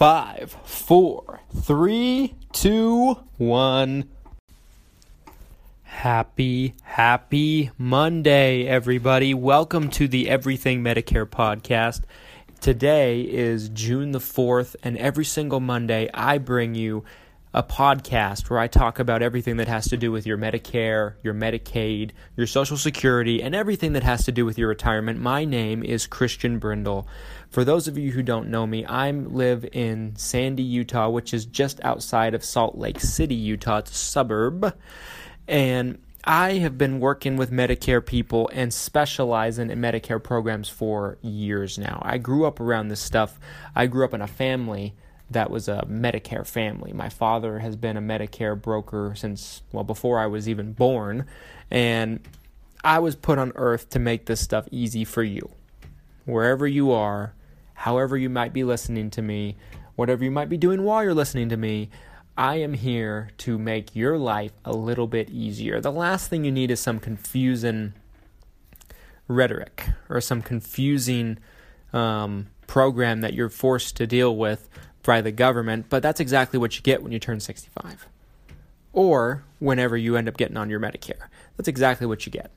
Five, four, three, two, one. Happy, happy Monday, everybody. Welcome to the Everything Medicare podcast. Today is June the 4th, and every single Monday I bring you a podcast where I talk about everything that has to do with your Medicare, your Medicaid, your Social Security, and everything that has to do with your retirement. My name is Christian Brindle. For those of you who don't know me, I live in Sandy, Utah, which is just outside of Salt Lake City, Utah. It's a suburb. And I have been working with Medicare people and specializing in Medicare programs for years now. I grew up around this stuff. I grew up in a family that was a Medicare family. My father has been a Medicare broker since, well, before I was even born. And I was put on earth to make this stuff easy for you. Wherever you are, however you might be listening to me, whatever you might be doing while you're listening to me, I am here to make your life a little bit easier. The last thing you need is some confusing rhetoric or some confusing um, program that you're forced to deal with by the government, but that's exactly what you get when you turn 65 or whenever you end up getting on your Medicare. That's exactly what you get.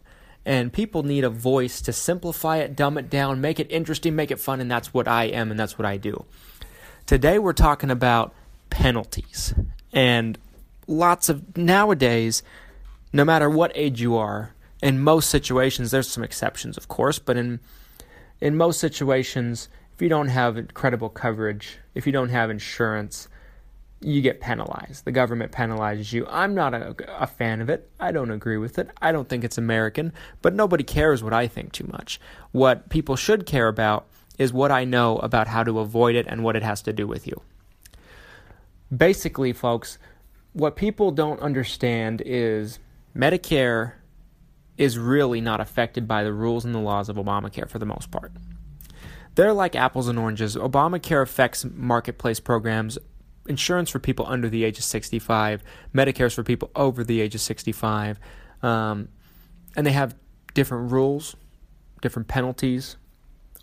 And people need a voice to simplify it, dumb it down, make it interesting, make it fun, and that's what I am and that's what I do. Today we're talking about penalties. And lots of nowadays, no matter what age you are, in most situations, there's some exceptions, of course, but in in most situations, if you don't have credible coverage, if you don't have insurance, you get penalized. The government penalizes you. I'm not a, a, fan of it. I don't agree with it. I don't think it's American, but nobody cares what I think too much. What people should care about is what I know about how to avoid it and what it has to do with you. Basically, folks, what people don't understand is Medicare is really not affected by the rules and the laws of Obamacare for the most part. They're like apples and oranges. Obamacare affects marketplace programs insurance for people under the age of 65, Medicare's for people over the age of 65. Um, and they have different rules, different penalties,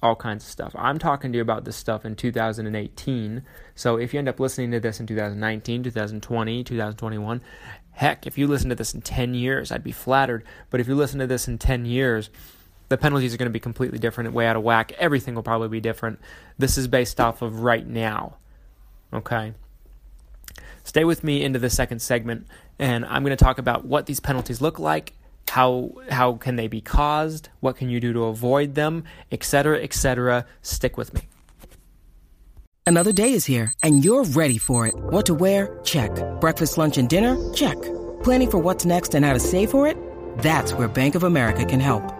all kinds of stuff. I'm talking to you about this stuff in 2018. So if you end up listening to this in 2019, 2020, 2021, heck, if you listen to this in 10 years, I'd be flattered. But if you listen to this in 10 years, the penalties are going to be completely different, way out of whack. Everything will probably be different. This is based off of right now. Okay? Stay with me into the second segment, and I'm going to talk about what these penalties look like, how how can they be caused, what can you do to avoid them, etc., etc. Stick with me. Another day is here, and you're ready for it. What to wear? Check. Breakfast, lunch, and dinner? Check. Planning for what's next and how to save for it? That's where Bank of America can help.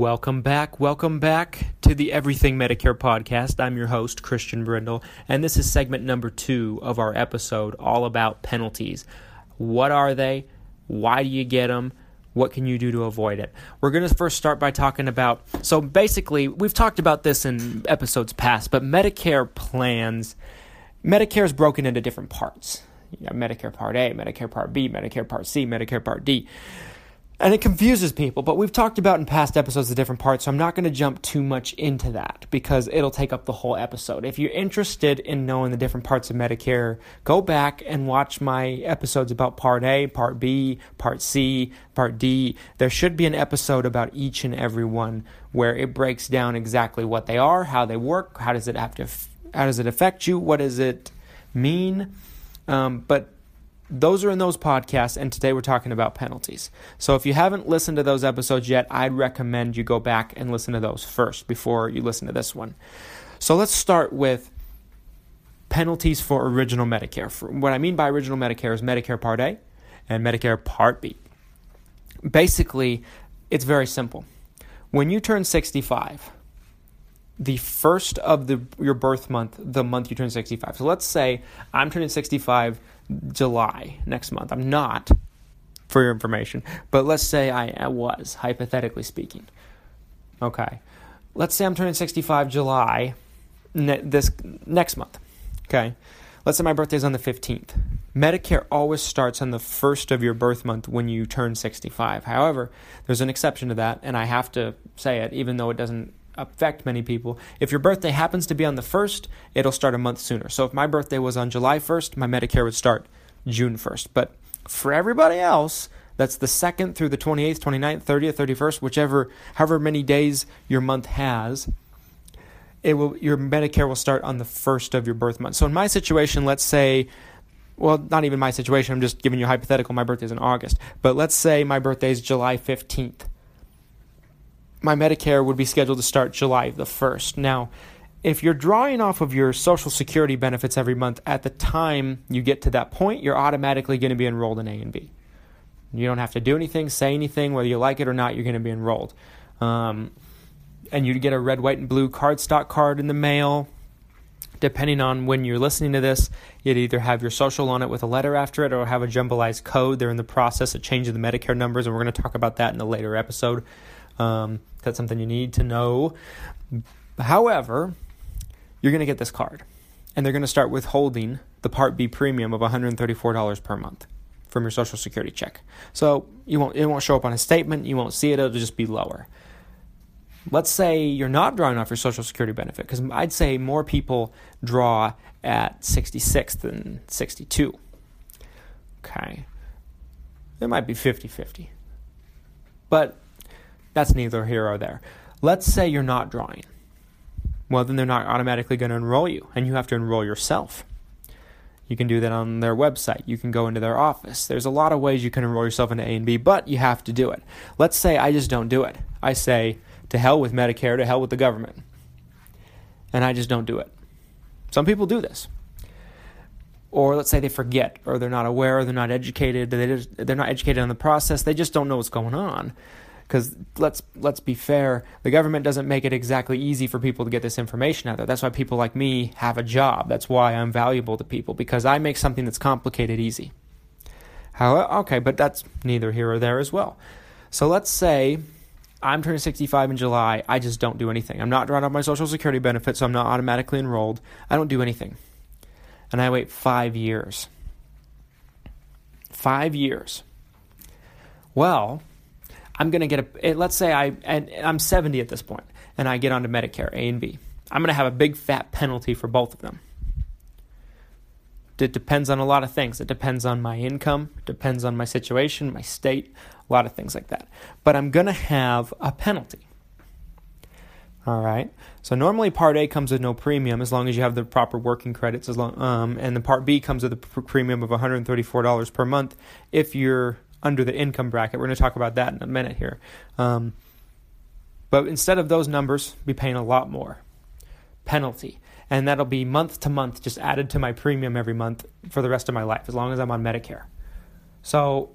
Welcome back. Welcome back to the Everything Medicare podcast. I'm your host, Christian Brindle, and this is segment number two of our episode all about penalties. What are they? Why do you get them? What can you do to avoid it? We're going to first start by talking about. So, basically, we've talked about this in episodes past, but Medicare plans, Medicare is broken into different parts. You Medicare Part A, Medicare Part B, Medicare Part C, Medicare Part D and it confuses people, but we've talked about in past episodes the different parts, so I'm not going to jump too much into that because it'll take up the whole episode. If you're interested in knowing the different parts of Medicare, go back and watch my episodes about Part A, Part B, Part C, Part D. There should be an episode about each and every one where it breaks down exactly what they are, how they work, how does it have to, how does it affect you, what does it mean. Um, but those are in those podcasts, and today we're talking about penalties. So if you haven't listened to those episodes yet, I'd recommend you go back and listen to those first before you listen to this one. So let's start with penalties for original Medicare. What I mean by original Medicare is Medicare Part A and Medicare Part B. Basically, it's very simple. When you turn 65, the first of the your birth month, the month you turn 65. So let's say I'm turning 65 July next month. I'm not, for your information, but let's say I, was, hypothetically speaking. Okay. Let's say I'm turning 65 July ne- this next month. Okay. Let's say my birthday is on the 15th. Medicare always starts on the first of your birth month when you turn 65. However, there's an exception to that, and I have to say it, even though it doesn't affect many people. If your birthday happens to be on the 1st, it'll start a month sooner. So if my birthday was on July 1st, my Medicare would start June 1st. But for everybody else, that's the 2nd through the 28th, 29th, 30th, 31st, whichever however many days your month has, it will your Medicare will start on the 1st of your birth month. So in my situation, let's say well, not even my situation, I'm just giving you a hypothetical. My birthday is in August. But let's say my birthday is July 15th my Medicare would be scheduled to start July the 1st. Now, if you're drawing off of your Social Security benefits every month at the time you get to that point, you're automatically going to be enrolled in A and B. You don't have to do anything, say anything, whether you like it or not, you're going to be enrolled. Um, and you get a red, white, and blue cardstock card in the mail. Depending on when you're listening to this, you'd either have your social on it with a letter after it or have a jumblized code. They're in the process of changing the Medicare numbers, and we're going to talk about that in a later episode. Um, that's something you need to know. However, you're going to get this card, and they're going to start withholding the Part B premium of $134 per month from your Social Security check. So you won't it won't show up on a statement. You won't see it. It'll just be lower. Let's say you're not drawing off your Social Security benefit, because I'd say more people draw at 66 than 62. Okay. It might be 50 50. But that's neither here or there. Let's say you're not drawing. Well, then they're not automatically going to enroll you, and you have to enroll yourself. You can do that on their website. You can go into their office. There's a lot of ways you can enroll yourself into A and B, but you have to do it. Let's say I just don't do it. I say, to hell with Medicare, to hell with the government. And I just don't do it. Some people do this. Or let's say they forget, or they're not aware, or they're not educated, they're not educated on the process, they just don't know what's going on because let's let's be fair, the government doesn't make it exactly easy for people to get this information out there. That's why people like me have a job. That's why I'm valuable to people because I make something that's complicated easy. How okay, but that's neither here or there as well. So let's say I'm turning 65 in July. I just don't do anything. I'm not drawing up my Social Security benefits, so I'm not automatically enrolled. I don't do anything. And I wait five years. Five years. Well, I'm going to get a, let's say I, and I'm 70 at this point, and I get onto Medicare, A and B. I'm going to have a big fat penalty for both of them. It depends on a lot of things. It depends on my income, depends on my situation, my state, a lot of things like that. But I'm going to have a penalty. All right. So normally Part A comes with no premium as long as you have the proper working credits. As long, um, and the Part B comes with a premium of $134 per month if you're under the income bracket. We're going to talk about that in a minute here. Um, but instead of those numbers, be paying a lot more penalty. And that'll be month to month, just added to my premium every month for the rest of my life, as long as I'm on Medicare. So,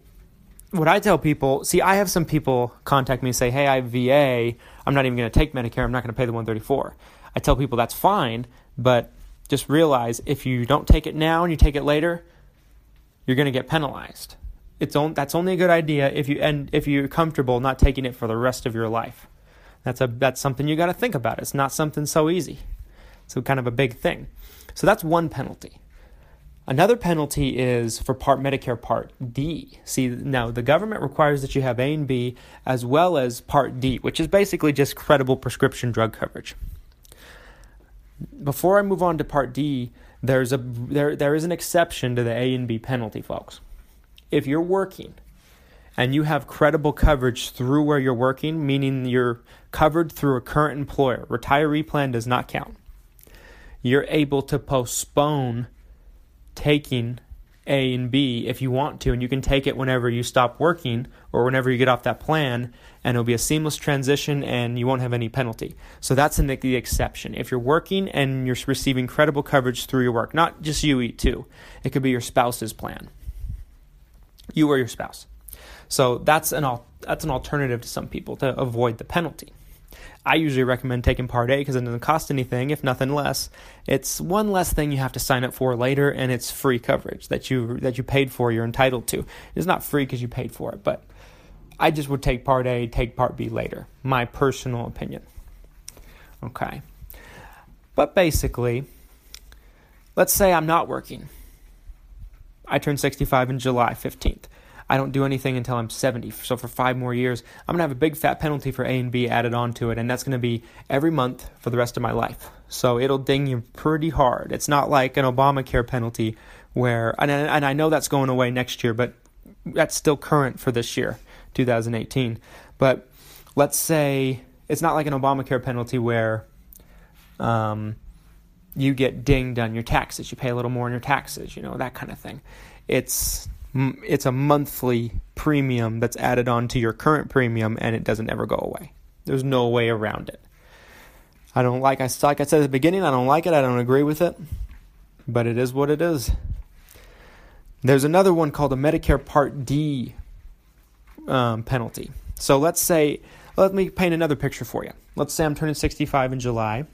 what I tell people see, I have some people contact me and say, Hey, I have VA. I'm not even going to take Medicare. I'm not going to pay the 134 I tell people that's fine, but just realize if you don't take it now and you take it later, you're going to get penalized it's on, that's only a good idea if you and if you're comfortable not taking it for the rest of your life. That's a that's something you got to think about. It's not something so easy. So kind of a big thing. So that's one penalty. Another penalty is for Part Medicare Part D. See, now the government requires that you have A and B as well as Part D, which is basically just credible prescription drug coverage. Before I move on to Part D, there's a there there is an exception to the A and B penalty, folks. If you're working and you have credible coverage through where you're working, meaning you're covered through a current employer, retiree plan does not count. You're able to postpone taking A and B if you want to, and you can take it whenever you stop working or whenever you get off that plan, and it'll be a seamless transition and you won't have any penalty. So that's the, the exception. If you're working and you're receiving credible coverage through your work, not just you eat too, it could be your spouse's plan. You or your spouse. So that's an al- that's an alternative to some people to avoid the penalty. I usually recommend taking Part A because it doesn't cost anything, if nothing less. It's one less thing you have to sign up for later, and it's free coverage that you that you paid for. You're entitled to. It's not free because you paid for it, but I just would take Part A, take Part B later. My personal opinion. Okay, but basically, let's say I'm not working. I turn 65 in July 15th. I don't do anything until I'm 70. So for five more years, I'm going to have a big fat penalty for A and B added onto it, and that's going to be every month for the rest of my life. So it'll ding you pretty hard. It's not like an Obamacare penalty where, and, and I know that's going away next year, but that's still current for this year, 2018. But let's say it's not like an Obamacare penalty where um, you get dinged on your taxes. You pay a little more on your taxes, you know, that kind of thing. It's it's a monthly premium that's added on to your current premium and it doesn't ever go away. There's no way around it. I don't like I like I said at the beginning, I don't like it, I don't agree with it, but it is what it is. There's another one called a Medicare Part D um, penalty. So let's say, let me paint another picture for you. Let's say I'm turning 65 in July.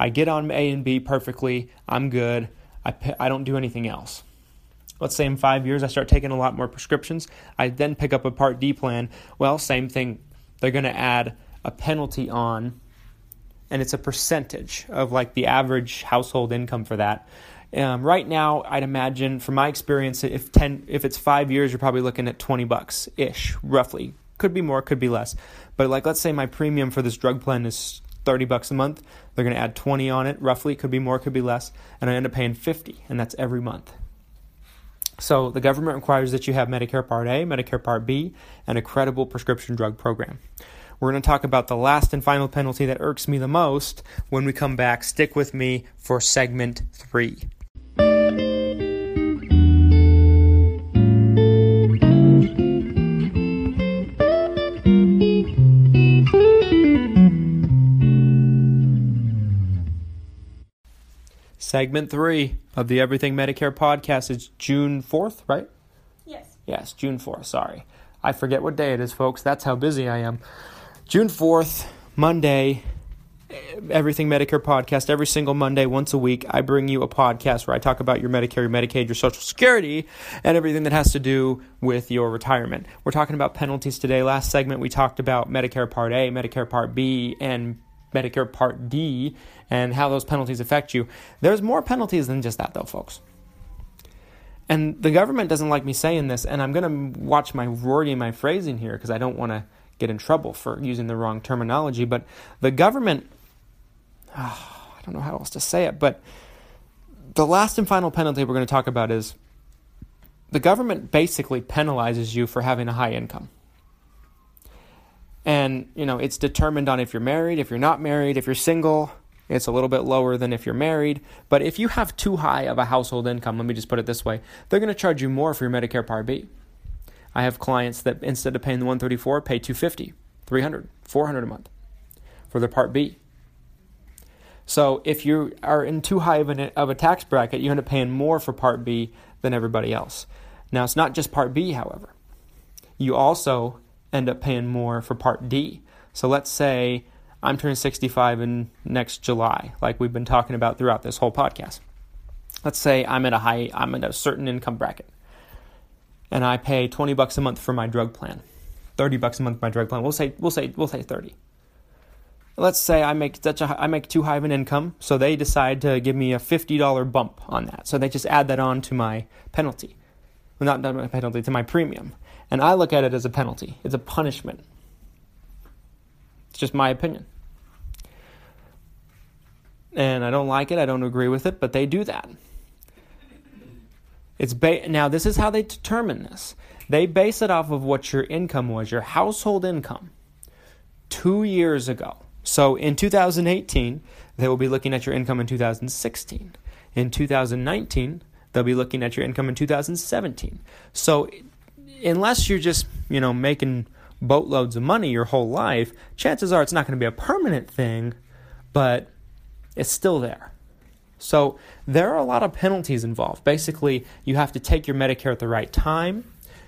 I get on A and B perfectly. I'm good. I, I don't do anything else let's say in five years I start taking a lot more prescriptions, I then pick up a Part D plan. Well, same thing. They're going to add a penalty on, and it's a percentage of like the average household income for that. Um, right now, I'd imagine, from my experience, if ten, if it's five years, you're probably looking at twenty bucks ish, roughly. Could be more, could be less. But like, let's say my premium for this drug plan is thirty bucks a month. They're going to add twenty on it, roughly. Could be more, could be less, and I end up paying fifty, and that's every month. So the government requires that you have Medicare Part A, Medicare Part B, and a credible prescription drug program. We're going to talk about the last and final penalty that irks me the most when we come back. Stick with me for segment three. Segment three of the Everything Medicare podcast is June 4th, right? Yes. Yes, June 4th. Sorry. I forget what day it is, folks. That's how busy I am. June 4th, Monday, Everything Medicare podcast. Every single Monday, once a week, I bring you a podcast where I talk about your Medicare, your Medicaid, your Social Security, and everything that has to do with your retirement. We're talking about penalties today. Last segment, we talked about Medicare Part A, Medicare Part B, and Medicare Part D and how those penalties affect you. There's more penalties than just that, though, folks. And the government doesn't like me saying this, and I'm going to watch my wording, my phrasing here, because I don't want to get in trouble for using the wrong terminology. But the government, oh, I don't know how else to say it, but the last and final penalty we're going to talk about is the government basically penalizes you for having a high income. And, you know, it's determined on if you're married, if you're not married, if you're single. It's a little bit lower than if you're married. But if you have too high of a household income, let me just put it this way, they're going to charge you more for your Medicare Part B. I have clients that instead of paying the 134, pay 250, 300, 400 a month for their Part B. So if you are in too high of, an, of a tax bracket, you end up paying more for Part B than everybody else. Now, it's not just Part B, however. You also end up paying more for Part D. So let's say I'm turning 65 in next July, like we've been talking about throughout this whole podcast. Let's say I'm at a high, I'm at a certain income bracket, and I pay 20 bucks a month for my drug plan, 30 bucks a month for my drug plan. We'll say, we'll say, we'll say 30. let's say I make such a I make too high of an income, so they decide to give me a fifty dollar bump on that. So they just add that on to my penalty, well, not my penalty to my premium, and I look at it as a penalty. It's a punishment. It's just my opinion, and I don't like it. I don't agree with it, but they do that. It's ba- now this is how they determine this. They base it off of what your income was, your household income, two years ago. So in 2018, they will be looking at your income in 2016. In 2019, they'll be looking at your income in 2017. So unless you're just, you know, making boatloads of money your whole life, chances are it's not going to be a permanent thing, but it's still there. So there are a lot of penalties involved. Basically, you have to take your Medicare at the right time.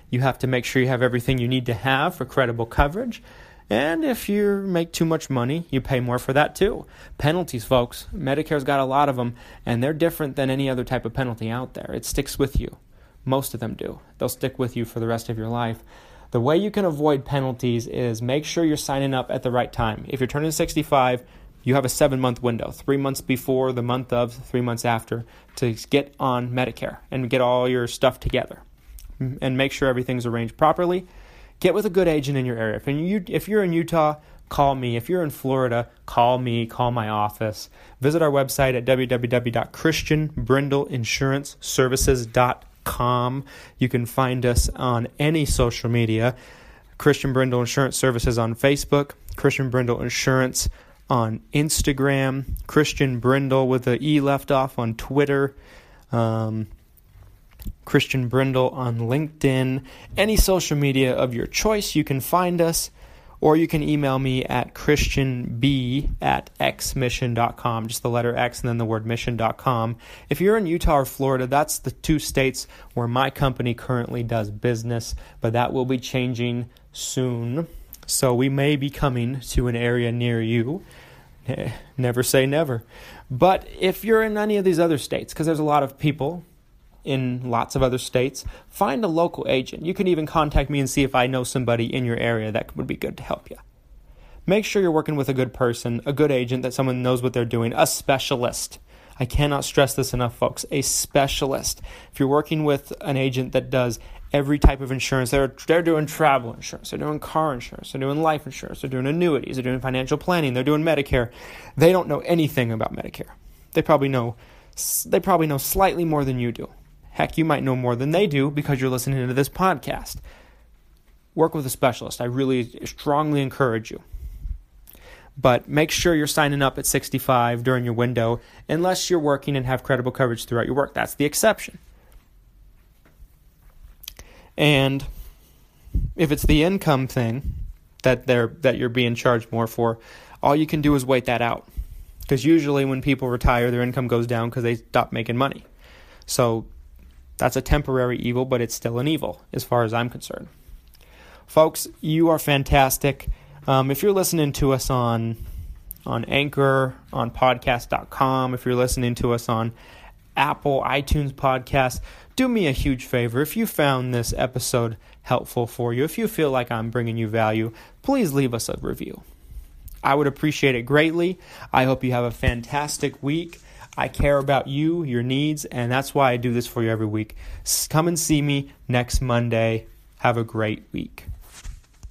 You have to make sure you have everything you need to have for credible coverage. And if you make too much money, you pay more for that too. Penalties, folks. Medicare's got a lot of them, and they're different than any other type of penalty out there. It sticks with you. Most of them do. They'll stick with you for the rest of your life. The way you can avoid penalties is make sure you're signing up at the right time. If you're turning 65, you have a seven month window three months before, the month of, three months after to get on Medicare and get all your stuff together mm-hmm. and make sure everything's arranged properly get with a good agent in your area. If, you, if you're in Utah, call me. If you're in Florida, call me, call my office. Visit our website at www.christianbrindleinsuranceservices.com. You can find us on any social media. Christian Brindle Insurance Services on Facebook, Christian Brindle Insurance on Instagram, Christian Brindle with the E left off on Twitter. Um, Christian Brindle on LinkedIn, any social media of your choice. You can find us, or you can email me at christianb at xmission.com, just the letter X and then the word mission.com. If you're in Utah or Florida, that's the two states where my company currently does business, but that will be changing soon. So we may be coming to an area near you. Eh, never say never. But if you're in any of these other states, because there's a lot of people in lots of other states, find a local agent. You can even contact me and see if I know somebody in your area that would be good to help you. Make sure you're working with a good person, a good agent, that someone knows what they're doing, a specialist. I cannot stress this enough, folks. A specialist. If you're working with an agent that does every type of insurance, they're, they're doing travel insurance, they're doing car insurance, they're doing life insurance, they're doing annuities, they're doing financial planning, they're doing Medicare. They don't know anything about Medicare. They probably know they probably know slightly more than you do. Heck, you might know more than they do because you're listening to this podcast. Work with a specialist. I really strongly encourage you. But make sure you're signing up at 65 during your window unless you're working and have credible coverage throughout your work. That's the exception. And if it's the income thing that they're that you're being charged more for, all you can do is wait that out. Because usually when people retire, their income goes down because they stop making money. So that's a temporary evil, but it's still an evil as far as I'm concerned. Folks, you are fantastic. Um, if you're listening to us on on Anchor, on podcast.com, if you're listening to us on Apple, iTunes podcast, do me a huge favor. If you found this episode helpful for you, if you feel like I'm bringing you value, please leave us a review. I would appreciate it greatly. I hope you have a fantastic week. I care about you, your needs, and that's why I do this for you every week. Come and see me next Monday. Have a great week.